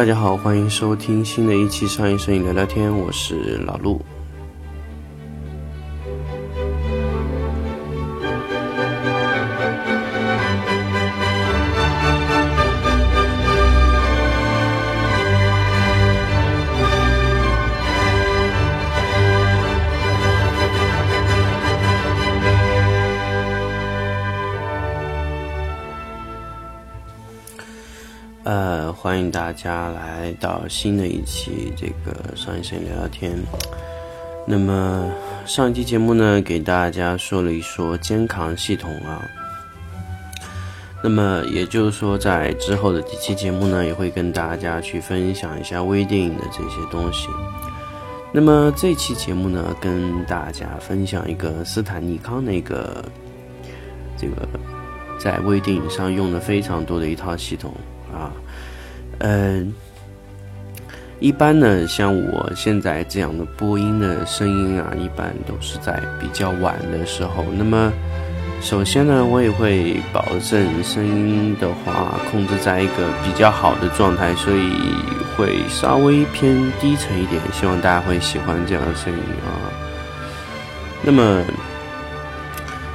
大家好，欢迎收听新的一期商业摄影聊聊天，我是老陆。家来到新的一期这个商业摄影聊聊天。那么上一期节目呢，给大家说了一说肩扛系统啊。那么也就是说，在之后的几期节目呢，也会跟大家去分享一下微电影的这些东西。那么这期节目呢，跟大家分享一个斯坦尼康那个这个在微电影上用的非常多的一套系统。啊，嗯，一般呢，像我现在这样的播音的声音啊，一般都是在比较晚的时候。那么，首先呢，我也会保证声音的话控制在一个比较好的状态，所以会稍微偏低沉一点，希望大家会喜欢这样的声音啊。那么，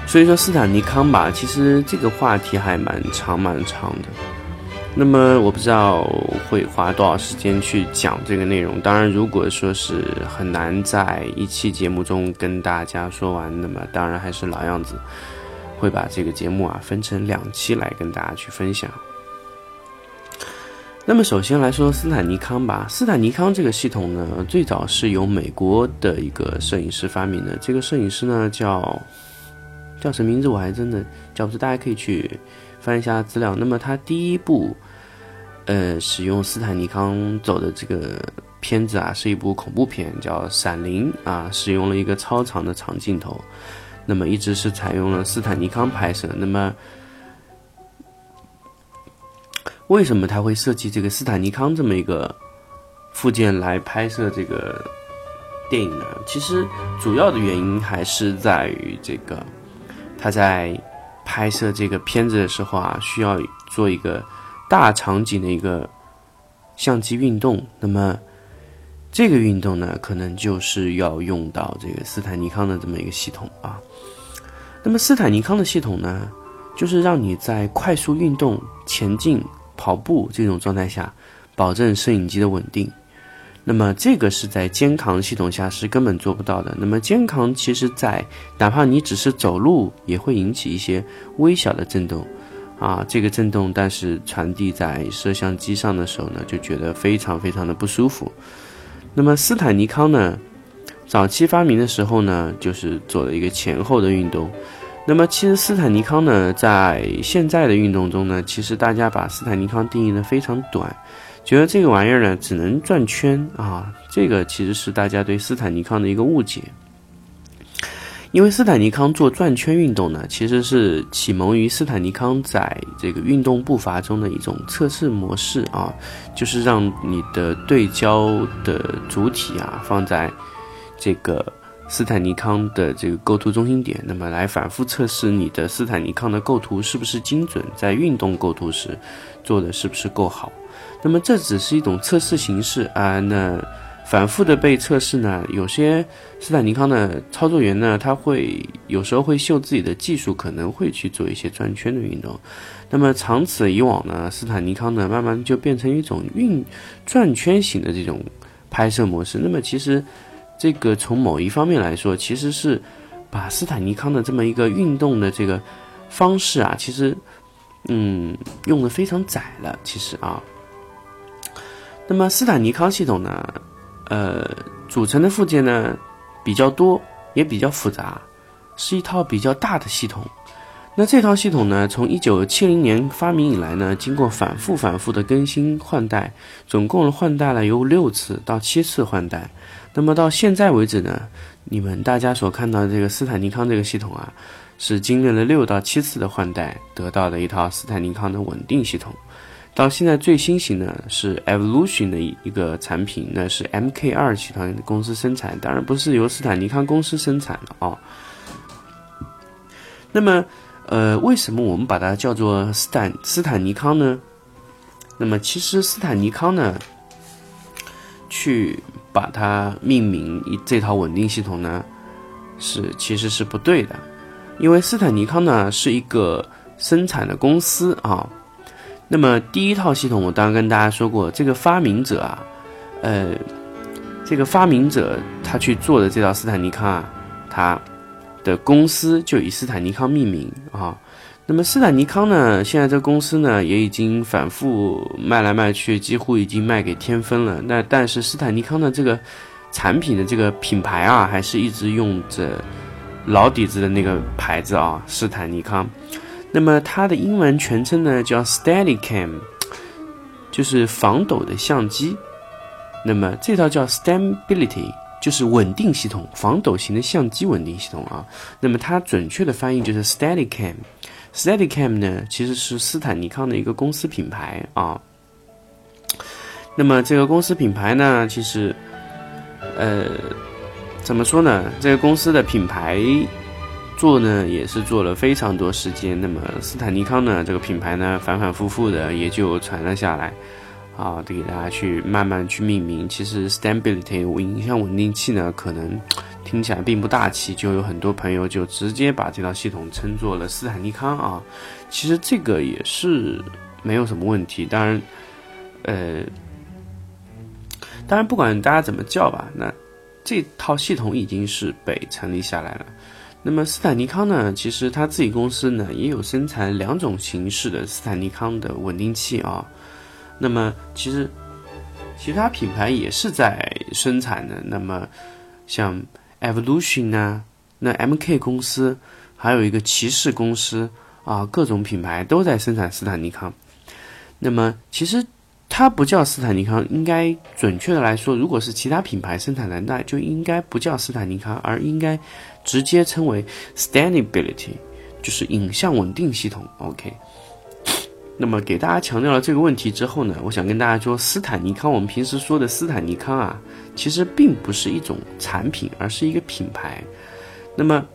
所以说斯坦尼康吧，其实这个话题还蛮长蛮长的。那么我不知道会花多少时间去讲这个内容。当然，如果说是很难在一期节目中跟大家说完，那么当然还是老样子，会把这个节目啊分成两期来跟大家去分享。那么首先来说斯坦尼康吧，斯坦尼康这个系统呢，最早是由美国的一个摄影师发明的。这个摄影师呢叫叫什么名字我还真的叫不出，大家可以去翻一下资料。那么他第一部。呃，使用斯坦尼康走的这个片子啊，是一部恐怖片，叫《闪灵》啊，使用了一个超长的长镜头，那么一直是采用了斯坦尼康拍摄。那么，为什么他会设计这个斯坦尼康这么一个附件来拍摄这个电影呢？其实主要的原因还是在于这个他在拍摄这个片子的时候啊，需要做一个。大场景的一个相机运动，那么这个运动呢，可能就是要用到这个斯坦尼康的这么一个系统啊。那么斯坦尼康的系统呢，就是让你在快速运动、前进、跑步这种状态下，保证摄影机的稳定。那么这个是在肩扛系统下是根本做不到的。那么肩扛其实，在哪怕你只是走路，也会引起一些微小的震动。啊，这个震动，但是传递在摄像机上的时候呢，就觉得非常非常的不舒服。那么斯坦尼康呢，早期发明的时候呢，就是做了一个前后的运动。那么其实斯坦尼康呢，在现在的运动中呢，其实大家把斯坦尼康定义的非常短，觉得这个玩意儿呢只能转圈啊，这个其实是大家对斯坦尼康的一个误解。因为斯坦尼康做转圈运动呢，其实是启蒙于斯坦尼康在这个运动步伐中的一种测试模式啊，就是让你的对焦的主体啊放在这个斯坦尼康的这个构图中心点，那么来反复测试你的斯坦尼康的构图是不是精准，在运动构图时做的是不是够好。那么这只是一种测试形式啊，那。反复的被测试呢，有些斯坦尼康的操作员呢，他会有时候会秀自己的技术，可能会去做一些转圈的运动。那么长此以往呢，斯坦尼康呢，慢慢就变成一种运转圈型的这种拍摄模式。那么其实这个从某一方面来说，其实是把斯坦尼康的这么一个运动的这个方式啊，其实嗯用的非常窄了。其实啊，那么斯坦尼康系统呢？呃，组成的附件呢比较多，也比较复杂，是一套比较大的系统。那这套系统呢，从一九七零年发明以来呢，经过反复反复的更新换代，总共换代了有六次到七次换代。那么到现在为止呢，你们大家所看到的这个斯坦尼康这个系统啊，是经历了六到七次的换代，得到的一套斯坦尼康的稳定系统。到现在最新型的是 Evolution 的一一个产品，那是 MK 二集团公司生产，当然不是由斯坦尼康公司生产的啊。那么，呃，为什么我们把它叫做斯坦斯坦尼康呢？那么其实斯坦尼康呢，去把它命名这套稳定系统呢，是其实是不对的，因为斯坦尼康呢是一个生产的公司啊。那么第一套系统，我当然跟大家说过，这个发明者啊，呃，这个发明者他去做的这套斯坦尼康啊，他的公司就以斯坦尼康命名啊。那么斯坦尼康呢，现在这公司呢也已经反复卖来卖去，几乎已经卖给天分了。那但是斯坦尼康的这个产品的这个品牌啊，还是一直用着老底子的那个牌子啊，斯坦尼康。那么它的英文全称呢叫 Steadicam，就是防抖的相机。那么这套叫 Stability，就是稳定系统，防抖型的相机稳定系统啊。那么它准确的翻译就是 Steadicam。Steadicam 呢，其实是斯坦尼康的一个公司品牌啊。那么这个公司品牌呢，其实，呃，怎么说呢？这个公司的品牌做呢，也是做了非常多时间。那么斯坦尼康呢，这个品牌呢，反反复复的也就传了下来啊，得给大家去慢慢去命名。其实 Stability 影像稳定器呢，可能。听起来并不大气，就有很多朋友就直接把这套系统称作了斯坦尼康啊。其实这个也是没有什么问题。当然，呃，当然不管大家怎么叫吧，那这套系统已经是被成立下来了。那么斯坦尼康呢，其实他自己公司呢也有生产两种形式的斯坦尼康的稳定器啊。那么其实其他品牌也是在生产的。那么像 Evolution 呢？那 MK 公司还有一个骑士公司啊，各种品牌都在生产斯坦尼康。那么其实它不叫斯坦尼康，应该准确的来说，如果是其他品牌生产的，那就应该不叫斯坦尼康，而应该直接称为 Stability，就是影像稳定系统。OK。那么给大家强调了这个问题之后呢，我想跟大家说，斯坦尼康，我们平时说的斯坦尼康啊，其实并不是一种产品，而是一个品牌。那么，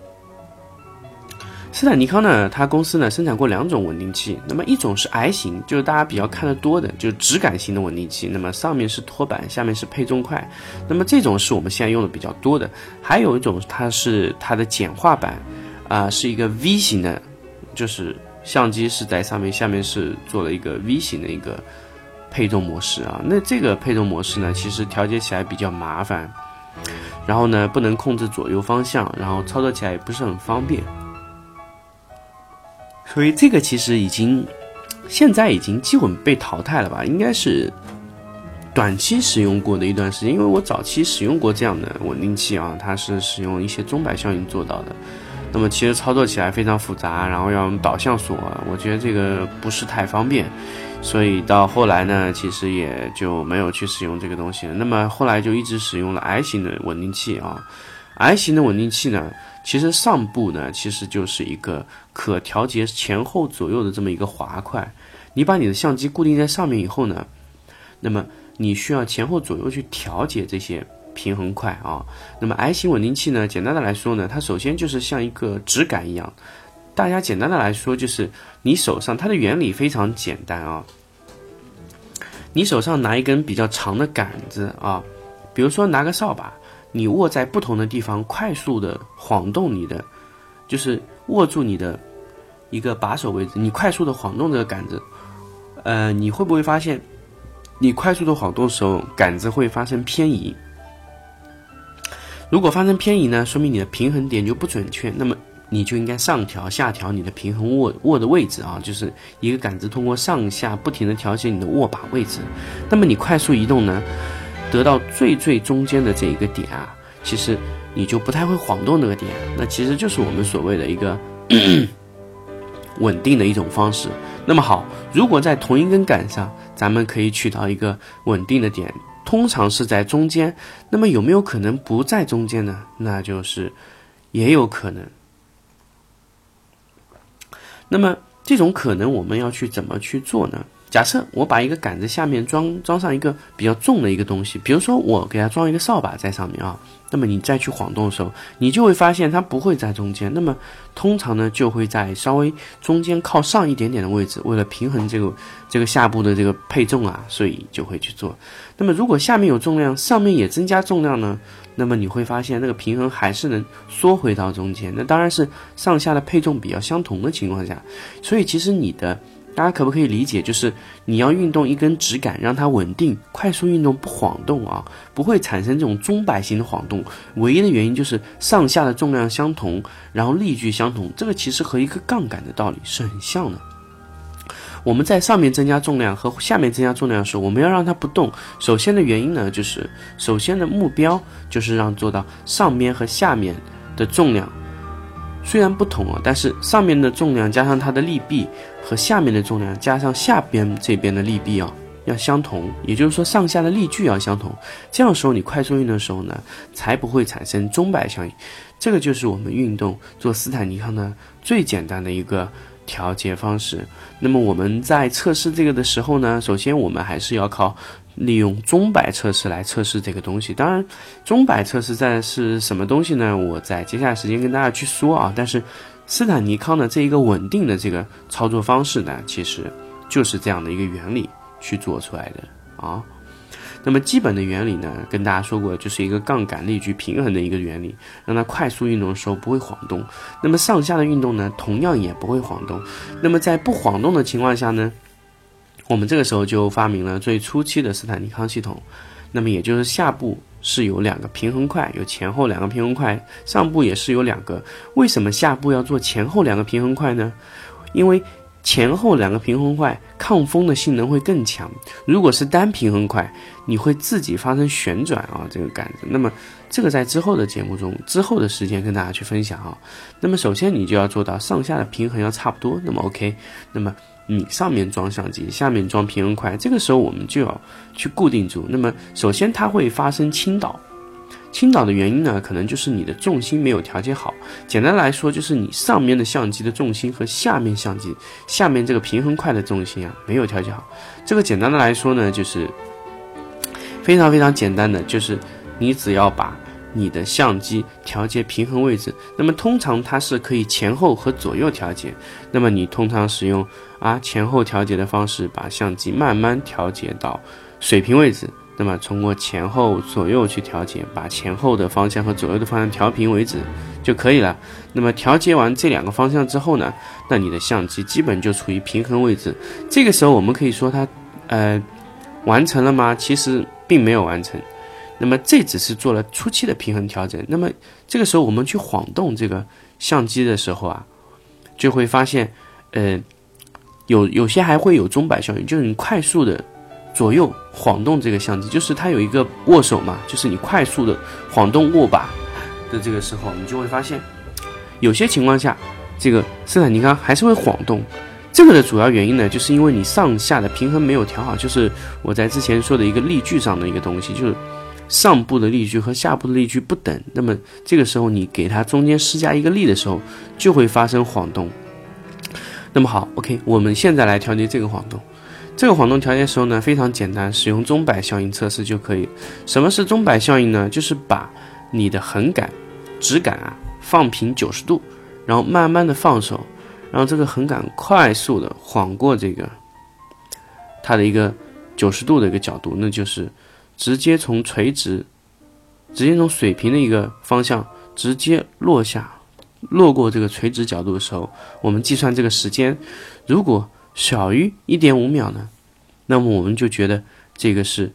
斯坦尼康呢，它公司呢生产过两种稳定器，那么一种是 I 型，就是大家比较看得多的，就是直感型的稳定器，那么上面是托板，下面是配重块，那么这种是我们现在用的比较多的。还有一种，它是它的简化版，啊，是一个 V 型的，就是。相机是在上面，下面是做了一个 V 型的一个配重模式啊。那这个配重模式呢，其实调节起来比较麻烦，然后呢不能控制左右方向，然后操作起来也不是很方便。所以这个其实已经现在已经基本被淘汰了吧？应该是短期使用过的一段时间，因为我早期使用过这样的稳定器啊，它是使用一些钟摆效应做到的。那么其实操作起来非常复杂，然后要用导向锁，我觉得这个不是太方便，所以到后来呢，其实也就没有去使用这个东西了。那么后来就一直使用了 I 型的稳定器啊，I 型的稳定器呢，其实上部呢其实就是一个可调节前后左右的这么一个滑块，你把你的相机固定在上面以后呢，那么你需要前后左右去调节这些。平衡块啊，那么 I 型稳定器呢？简单的来说呢，它首先就是像一个直杆一样。大家简单的来说，就是你手上它的原理非常简单啊。你手上拿一根比较长的杆子啊，比如说拿个扫把，你握在不同的地方，快速的晃动你的，就是握住你的一个把手位置，你快速的晃动这个杆子，呃，你会不会发现，你快速的晃动的时候，杆子会发生偏移？如果发生偏移呢，说明你的平衡点就不准确，那么你就应该上调、下调你的平衡握握的位置啊，就是一个杆子通过上下不停的调节你的握把位置，那么你快速移动呢，得到最最中间的这一个点啊，其实你就不太会晃动那个点，那其实就是我们所谓的一个稳定的一种方式。那么好，如果在同一根杆上，咱们可以取到一个稳定的点。通常是在中间，那么有没有可能不在中间呢？那就是也有可能。那么这种可能我们要去怎么去做呢？假设我把一个杆子下面装装上一个比较重的一个东西，比如说我给它装一个扫把在上面啊，那么你再去晃动的时候，你就会发现它不会在中间，那么通常呢就会在稍微中间靠上一点点的位置，为了平衡这个这个下部的这个配重啊，所以就会去做。那么如果下面有重量，上面也增加重量呢，那么你会发现那个平衡还是能缩回到中间。那当然是上下的配重比较相同的情况下，所以其实你的。大家可不可以理解？就是你要运动一根直杆，让它稳定、快速运动不晃动啊，不会产生这种钟摆型的晃动。唯一的原因就是上下的重量相同，然后力矩相同。这个其实和一个杠杆的道理是很像的。我们在上面增加重量和下面增加重量的时候，我们要让它不动。首先的原因呢，就是首先的目标就是让做到上面和下面的重量。虽然不同啊，但是上面的重量加上它的力臂和下面的重量加上下边这边的力臂啊，要相同，也就是说上下的力矩要相同。这样时候你快速运动的时候呢，才不会产生钟摆效应。这个就是我们运动做斯坦尼康的最简单的一个调节方式。那么我们在测试这个的时候呢，首先我们还是要靠。利用钟摆测试来测试这个东西，当然，钟摆测试在是什么东西呢？我在接下来时间跟大家去说啊。但是，斯坦尼康的这一个稳定的这个操作方式呢，其实就是这样的一个原理去做出来的啊。那么基本的原理呢，跟大家说过，就是一个杠杆力矩平衡的一个原理，让它快速运动的时候不会晃动。那么上下的运动呢，同样也不会晃动。那么在不晃动的情况下呢？我们这个时候就发明了最初期的斯坦尼康系统，那么也就是下部是有两个平衡块，有前后两个平衡块，上部也是有两个。为什么下部要做前后两个平衡块呢？因为前后两个平衡块抗风的性能会更强。如果是单平衡块，你会自己发生旋转啊，这个杆子。那么这个在之后的节目中，之后的时间跟大家去分享啊。那么首先你就要做到上下的平衡要差不多。那么 OK，那么。你上面装相机，下面装平衡块，这个时候我们就要去固定住。那么首先它会发生倾倒，倾倒的原因呢，可能就是你的重心没有调节好。简单来说，就是你上面的相机的重心和下面相机下面这个平衡块的重心啊没有调节好。这个简单的来说呢，就是非常非常简单的，就是你只要把。你的相机调节平衡位置，那么通常它是可以前后和左右调节。那么你通常使用啊前后调节的方式，把相机慢慢调节到水平位置。那么通过前后左右去调节，把前后的方向和左右的方向调平为止就可以了。那么调节完这两个方向之后呢，那你的相机基本就处于平衡位置。这个时候我们可以说它呃完成了吗？其实并没有完成。那么这只是做了初期的平衡调整。那么这个时候我们去晃动这个相机的时候啊，就会发现，呃，有有些还会有钟摆效应，就是你快速的左右晃动这个相机，就是它有一个握手嘛，就是你快速的晃动握把的这个时候，你就会发现，有些情况下，这个斯坦尼康还是会晃动。这个的主要原因呢，就是因为你上下的平衡没有调好，就是我在之前说的一个例句上的一个东西，就是。上部的力矩和下部的力矩不等，那么这个时候你给它中间施加一个力的时候，就会发生晃动。那么好，OK，我们现在来调节这个晃动。这个晃动调节时候呢，非常简单，使用钟摆效应测试就可以。什么是钟摆效应呢？就是把你的横杆、直杆啊放平九十度，然后慢慢的放手，然后这个横杆快速的晃过这个它的一个九十度的一个角度，那就是。直接从垂直，直接从水平的一个方向直接落下，落过这个垂直角度的时候，我们计算这个时间，如果小于一点五秒呢，那么我们就觉得这个是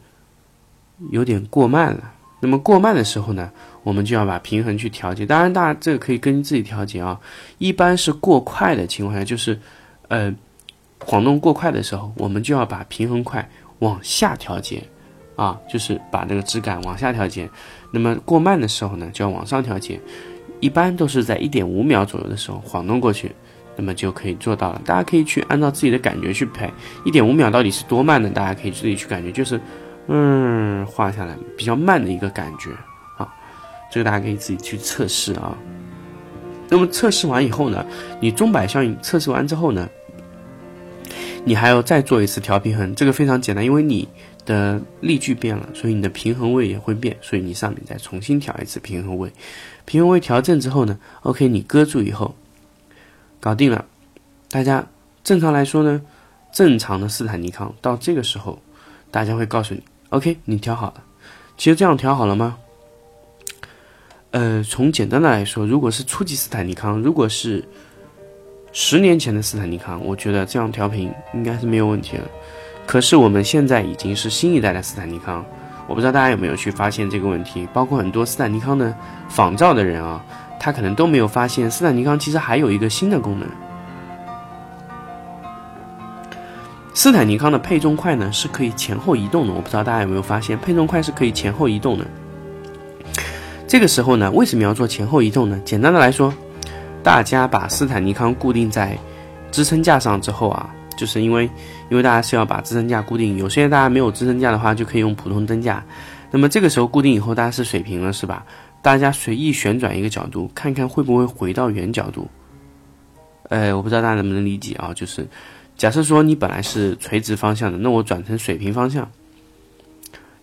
有点过慢了。那么过慢的时候呢，我们就要把平衡去调节。当然，大家这个可以根据自己调节啊。一般是过快的情况下，就是呃晃动过快的时候，我们就要把平衡块往下调节。啊，就是把这个质感往下调节，那么过慢的时候呢，就要往上调节，一般都是在一点五秒左右的时候晃动过去，那么就可以做到了。大家可以去按照自己的感觉去配，一点五秒到底是多慢呢？大家可以自己去感觉，就是嗯，画下来比较慢的一个感觉啊，这个大家可以自己去测试啊。那么测试完以后呢，你钟摆效应测试完之后呢？你还要再做一次调平衡，这个非常简单，因为你的力矩变了，所以你的平衡位也会变，所以你上面再重新调一次平衡位。平衡位调正之后呢，OK，你搁住以后，搞定了。大家正常来说呢，正常的斯坦尼康到这个时候，大家会告诉你，OK，你调好了。其实这样调好了吗？呃，从简单的来说，如果是初级斯坦尼康，如果是十年前的斯坦尼康，我觉得这样调频应该是没有问题的。可是我们现在已经是新一代的斯坦尼康，我不知道大家有没有去发现这个问题。包括很多斯坦尼康的仿造的人啊，他可能都没有发现斯坦尼康其实还有一个新的功能。斯坦尼康的配重块呢是可以前后移动的，我不知道大家有没有发现，配重块是可以前后移动的。这个时候呢，为什么要做前后移动呢？简单的来说，大家把斯坦尼康固定在支撑架上之后啊，就是因为因为大家是要把支撑架固定，有些大家没有支撑架的话，就可以用普通灯架。那么这个时候固定以后，大家是水平了，是吧？大家随意旋转一个角度，看看会不会回到原角度。呃，我不知道大家能不能理解啊？就是假设说你本来是垂直方向的，那我转成水平方向。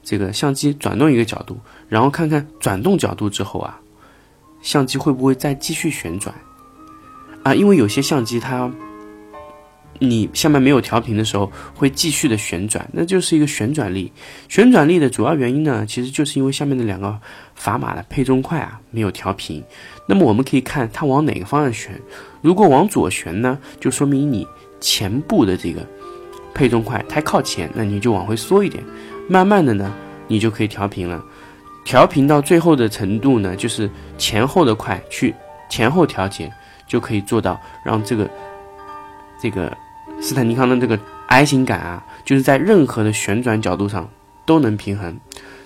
这个相机转动一个角度，然后看看转动角度之后啊，相机会不会再继续旋转啊？因为有些相机它，你下面没有调平的时候会继续的旋转，那就是一个旋转力。旋转力的主要原因呢，其实就是因为下面的两个砝码的配重块啊没有调平。那么我们可以看它往哪个方向旋，如果往左旋呢，就说明你前部的这个配重块太靠前，那你就往回缩一点。慢慢的呢，你就可以调平了。调平到最后的程度呢，就是前后的块去前后调节，就可以做到让这个这个斯坦尼康的这个 I 型杆啊，就是在任何的旋转角度上都能平衡。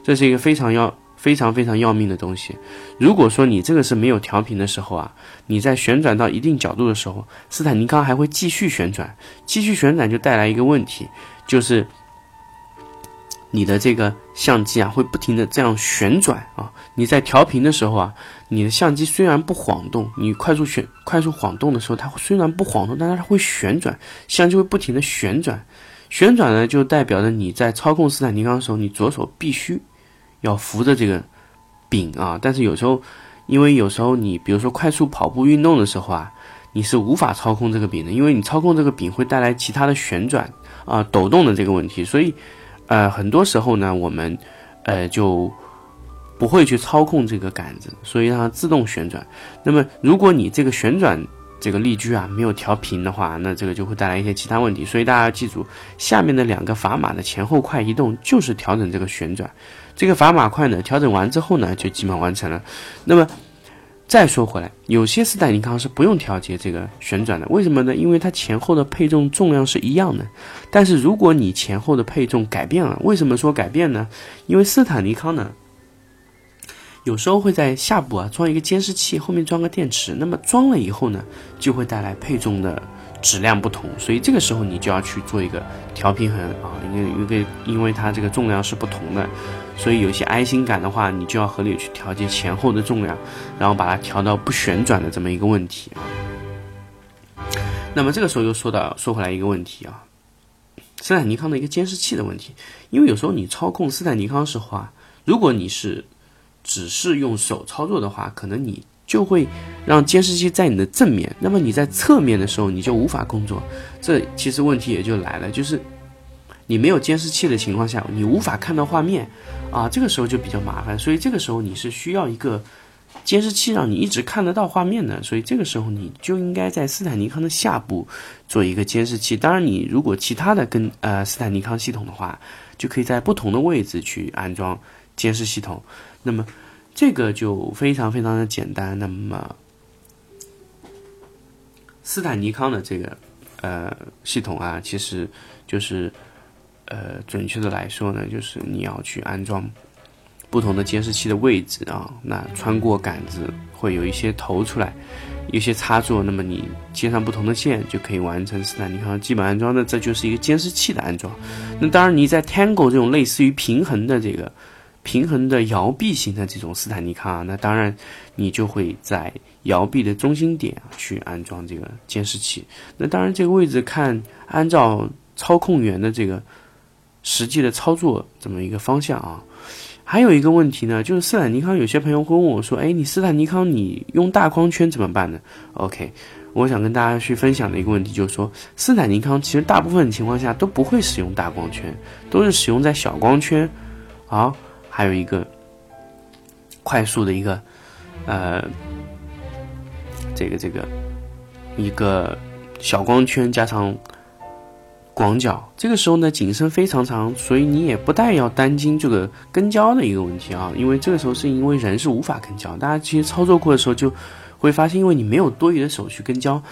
这是一个非常要非常非常要命的东西。如果说你这个是没有调平的时候啊，你在旋转到一定角度的时候，斯坦尼康还会继续旋转，继续旋转就带来一个问题，就是。你的这个相机啊，会不停的这样旋转啊。你在调频的时候啊，你的相机虽然不晃动，你快速旋、快速晃动的时候，它虽然不晃动，但是它会旋转，相机会不停的旋转。旋转呢，就代表着你在操控斯坦尼康的时候，你左手必须要扶着这个柄啊。但是有时候，因为有时候你比如说快速跑步运动的时候啊，你是无法操控这个柄的，因为你操控这个柄会带来其他的旋转啊、抖动的这个问题，所以。呃，很多时候呢，我们，呃，就不会去操控这个杆子，所以让它自动旋转。那么，如果你这个旋转这个力矩啊没有调平的话，那这个就会带来一些其他问题。所以大家要记住，下面的两个砝码的前后快移动就是调整这个旋转。这个砝码块呢，调整完之后呢，就基本完成了。那么。再说回来，有些斯坦尼康是不用调节这个旋转的，为什么呢？因为它前后的配重重量是一样的。但是如果你前后的配重改变了，为什么说改变呢？因为斯坦尼康呢，有时候会在下部啊装一个监视器，后面装个电池，那么装了以后呢，就会带来配重的。质量不同，所以这个时候你就要去做一个调平衡啊，因为因为因为它这个重量是不同的，所以有些 I 型杆的话，你就要合理去调节前后的重量，然后把它调到不旋转的这么一个问题啊。那么这个时候又说到说回来一个问题啊，斯坦尼康的一个监视器的问题，因为有时候你操控斯坦尼康时候啊，如果你是只是用手操作的话，可能你。就会让监视器在你的正面，那么你在侧面的时候你就无法工作，这其实问题也就来了，就是你没有监视器的情况下，你无法看到画面，啊，这个时候就比较麻烦，所以这个时候你是需要一个监视器让你一直看得到画面的，所以这个时候你就应该在斯坦尼康的下部做一个监视器。当然，你如果其他的跟呃斯坦尼康系统的话，就可以在不同的位置去安装监视系统，那么。这个就非常非常的简单。那么，斯坦尼康的这个呃系统啊，其实就是呃准确的来说呢，就是你要去安装不同的监视器的位置啊。那穿过杆子会有一些头出来，有些插座。那么你接上不同的线，就可以完成斯坦尼康基本安装的。这就是一个监视器的安装。那当然，你在 Tango 这种类似于平衡的这个。平衡的摇臂型的这种斯坦尼康啊，那当然你就会在摇臂的中心点去安装这个监视器。那当然这个位置看，按照操控员的这个实际的操作这么一个方向啊。还有一个问题呢，就是斯坦尼康，有些朋友会问我说：“哎，你斯坦尼康你用大光圈怎么办呢？”OK，我想跟大家去分享的一个问题就是说，斯坦尼康其实大部分情况下都不会使用大光圈，都是使用在小光圈。好，还有一个快速的一个呃，这个这个一个小光圈加上。广角，这个时候呢，景深非常长，所以你也不但要担心这个跟焦的一个问题啊，因为这个时候是因为人是无法跟焦，大家其实操作过的时候就会发现，因为你没有多余的手去跟焦，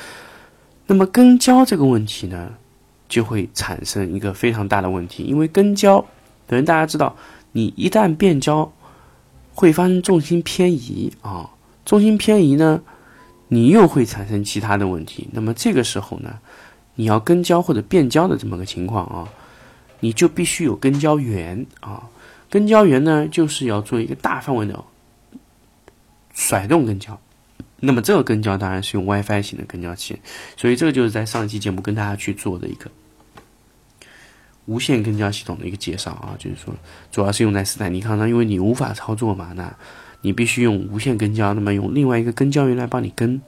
那么跟焦这个问题呢，就会产生一个非常大的问题，因为跟焦，等于大家知道，你一旦变焦，会发生重心偏移啊，重心偏移呢，你又会产生其他的问题，那么这个时候呢？你要跟焦或者变焦的这么个情况啊，你就必须有跟焦源啊。跟焦源呢，就是要做一个大范围的甩动跟焦。那么这个跟焦当然是用 WiFi 型的跟焦器，所以这个就是在上一期节目跟大家去做的一个无线跟焦系统的一个介绍啊，就是说主要是用在斯坦尼康上，因为你无法操作嘛，那你必须用无线跟焦，那么用另外一个跟焦源来帮你跟。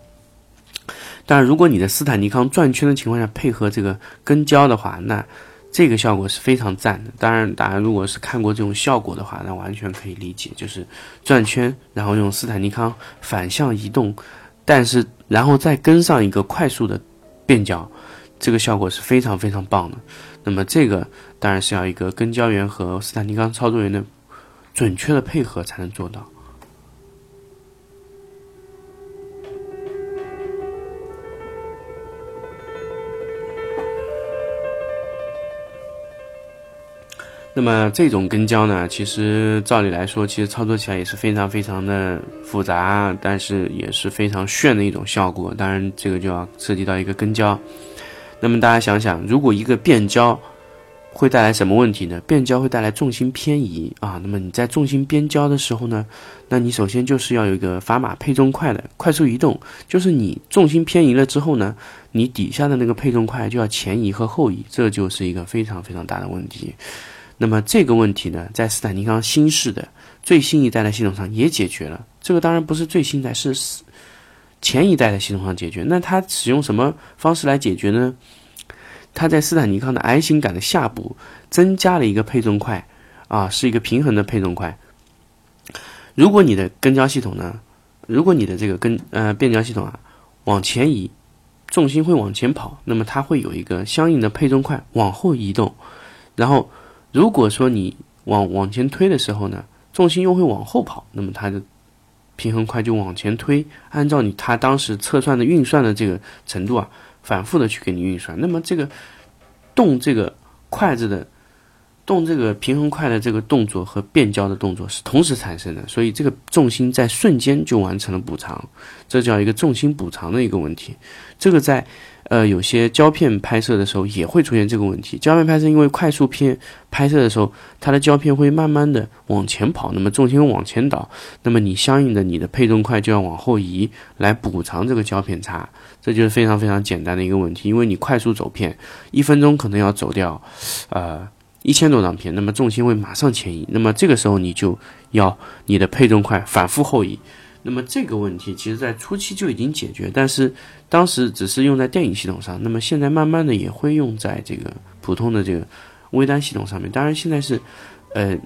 但如果你的斯坦尼康转圈的情况下配合这个跟焦的话，那这个效果是非常赞的。当然，大家如果是看过这种效果的话，那完全可以理解，就是转圈，然后用斯坦尼康反向移动，但是然后再跟上一个快速的变焦，这个效果是非常非常棒的。那么这个当然是要一个跟焦员和斯坦尼康操作员的准确的配合才能做到。那么这种跟焦呢，其实照理来说，其实操作起来也是非常非常的复杂，但是也是非常炫的一种效果。当然，这个就要涉及到一个跟焦。那么大家想想，如果一个变焦会带来什么问题呢？变焦会带来重心偏移啊。那么你在重心变焦的时候呢，那你首先就是要有一个砝码配重块的快速移动，就是你重心偏移了之后呢，你底下的那个配重块就要前移和后移，这就是一个非常非常大的问题。那么这个问题呢，在斯坦尼康新式的最新一代的系统上也解决了。这个当然不是最新代，是前一代的系统上解决。那它使用什么方式来解决呢？它在斯坦尼康的 I 型杆的下部增加了一个配重块，啊，是一个平衡的配重块。如果你的跟焦系统呢，如果你的这个跟呃变焦系统啊往前移，重心会往前跑，那么它会有一个相应的配重块往后移动，然后。如果说你往往前推的时候呢，重心又会往后跑，那么它的平衡块就往前推，按照你它当时测算的运算的这个程度啊，反复的去给你运算，那么这个动这个筷子的动这个平衡块的这个动作和变焦的动作是同时产生的，所以这个重心在瞬间就完成了补偿，这叫一个重心补偿的一个问题，这个在。呃，有些胶片拍摄的时候也会出现这个问题。胶片拍摄因为快速片拍摄的时候，它的胶片会慢慢的往前跑，那么重心往前倒，那么你相应的你的配重块就要往后移来补偿这个胶片差，这就是非常非常简单的一个问题。因为你快速走片，一分钟可能要走掉，呃一千多张片，那么重心会马上前移，那么这个时候你就要你的配重块反复后移。那么这个问题其实，在初期就已经解决，但是当时只是用在电影系统上。那么现在慢慢的也会用在这个普通的这个微单系统上面。当然现在是，呃，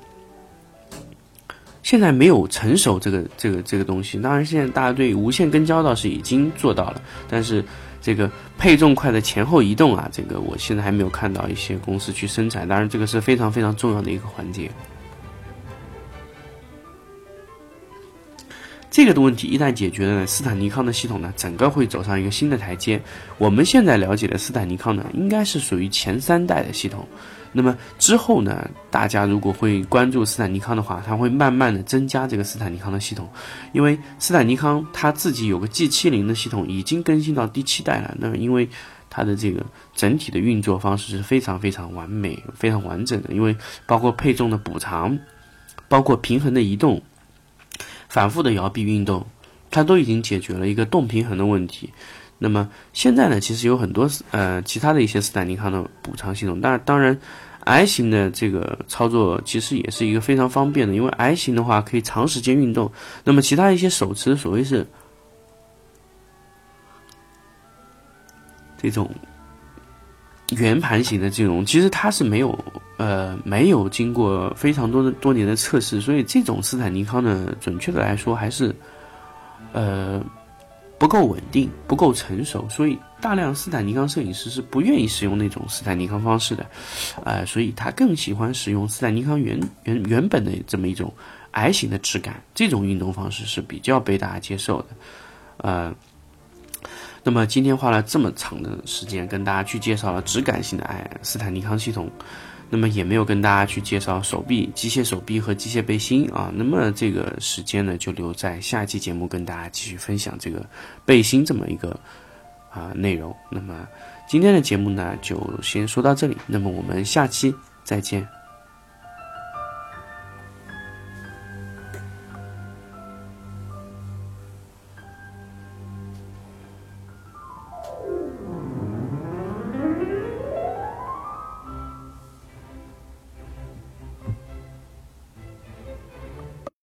现在没有成熟这个这个这个东西。当然现在大家对无线跟焦倒是已经做到了，但是这个配重块的前后移动啊，这个我现在还没有看到一些公司去生产。当然这个是非常非常重要的一个环节。这个的问题一旦解决了呢，斯坦尼康的系统呢，整个会走上一个新的台阶。我们现在了解的斯坦尼康呢，应该是属于前三代的系统。那么之后呢，大家如果会关注斯坦尼康的话，它会慢慢的增加这个斯坦尼康的系统，因为斯坦尼康它自己有个 G 七零的系统，已经更新到第七代了。那么因为它的这个整体的运作方式是非常非常完美、非常完整的，因为包括配重的补偿，包括平衡的移动。反复的摇臂运动，它都已经解决了一个动平衡的问题。那么现在呢，其实有很多呃其他的一些斯坦尼康的补偿系统，但当然 I 型的这个操作其实也是一个非常方便的，因为 I 型的话可以长时间运动，那么其他一些手持所谓是这种圆盘型的这种，其实它是没有呃没有经过非常多的多年的测试，所以这种斯坦尼康呢，准确的来说还是呃。不够稳定，不够成熟，所以大量斯坦尼康摄影师是不愿意使用那种斯坦尼康方式的，呃，所以他更喜欢使用斯坦尼康原原原本的这么一种 I 型的质感，这种运动方式是比较被大家接受的，呃，那么今天花了这么长的时间跟大家去介绍了直感型的爱斯坦尼康系统。那么也没有跟大家去介绍手臂、机械手臂和机械背心啊。那么这个时间呢，就留在下一期节目跟大家继续分享这个背心这么一个啊内容。那么今天的节目呢，就先说到这里。那么我们下期再见。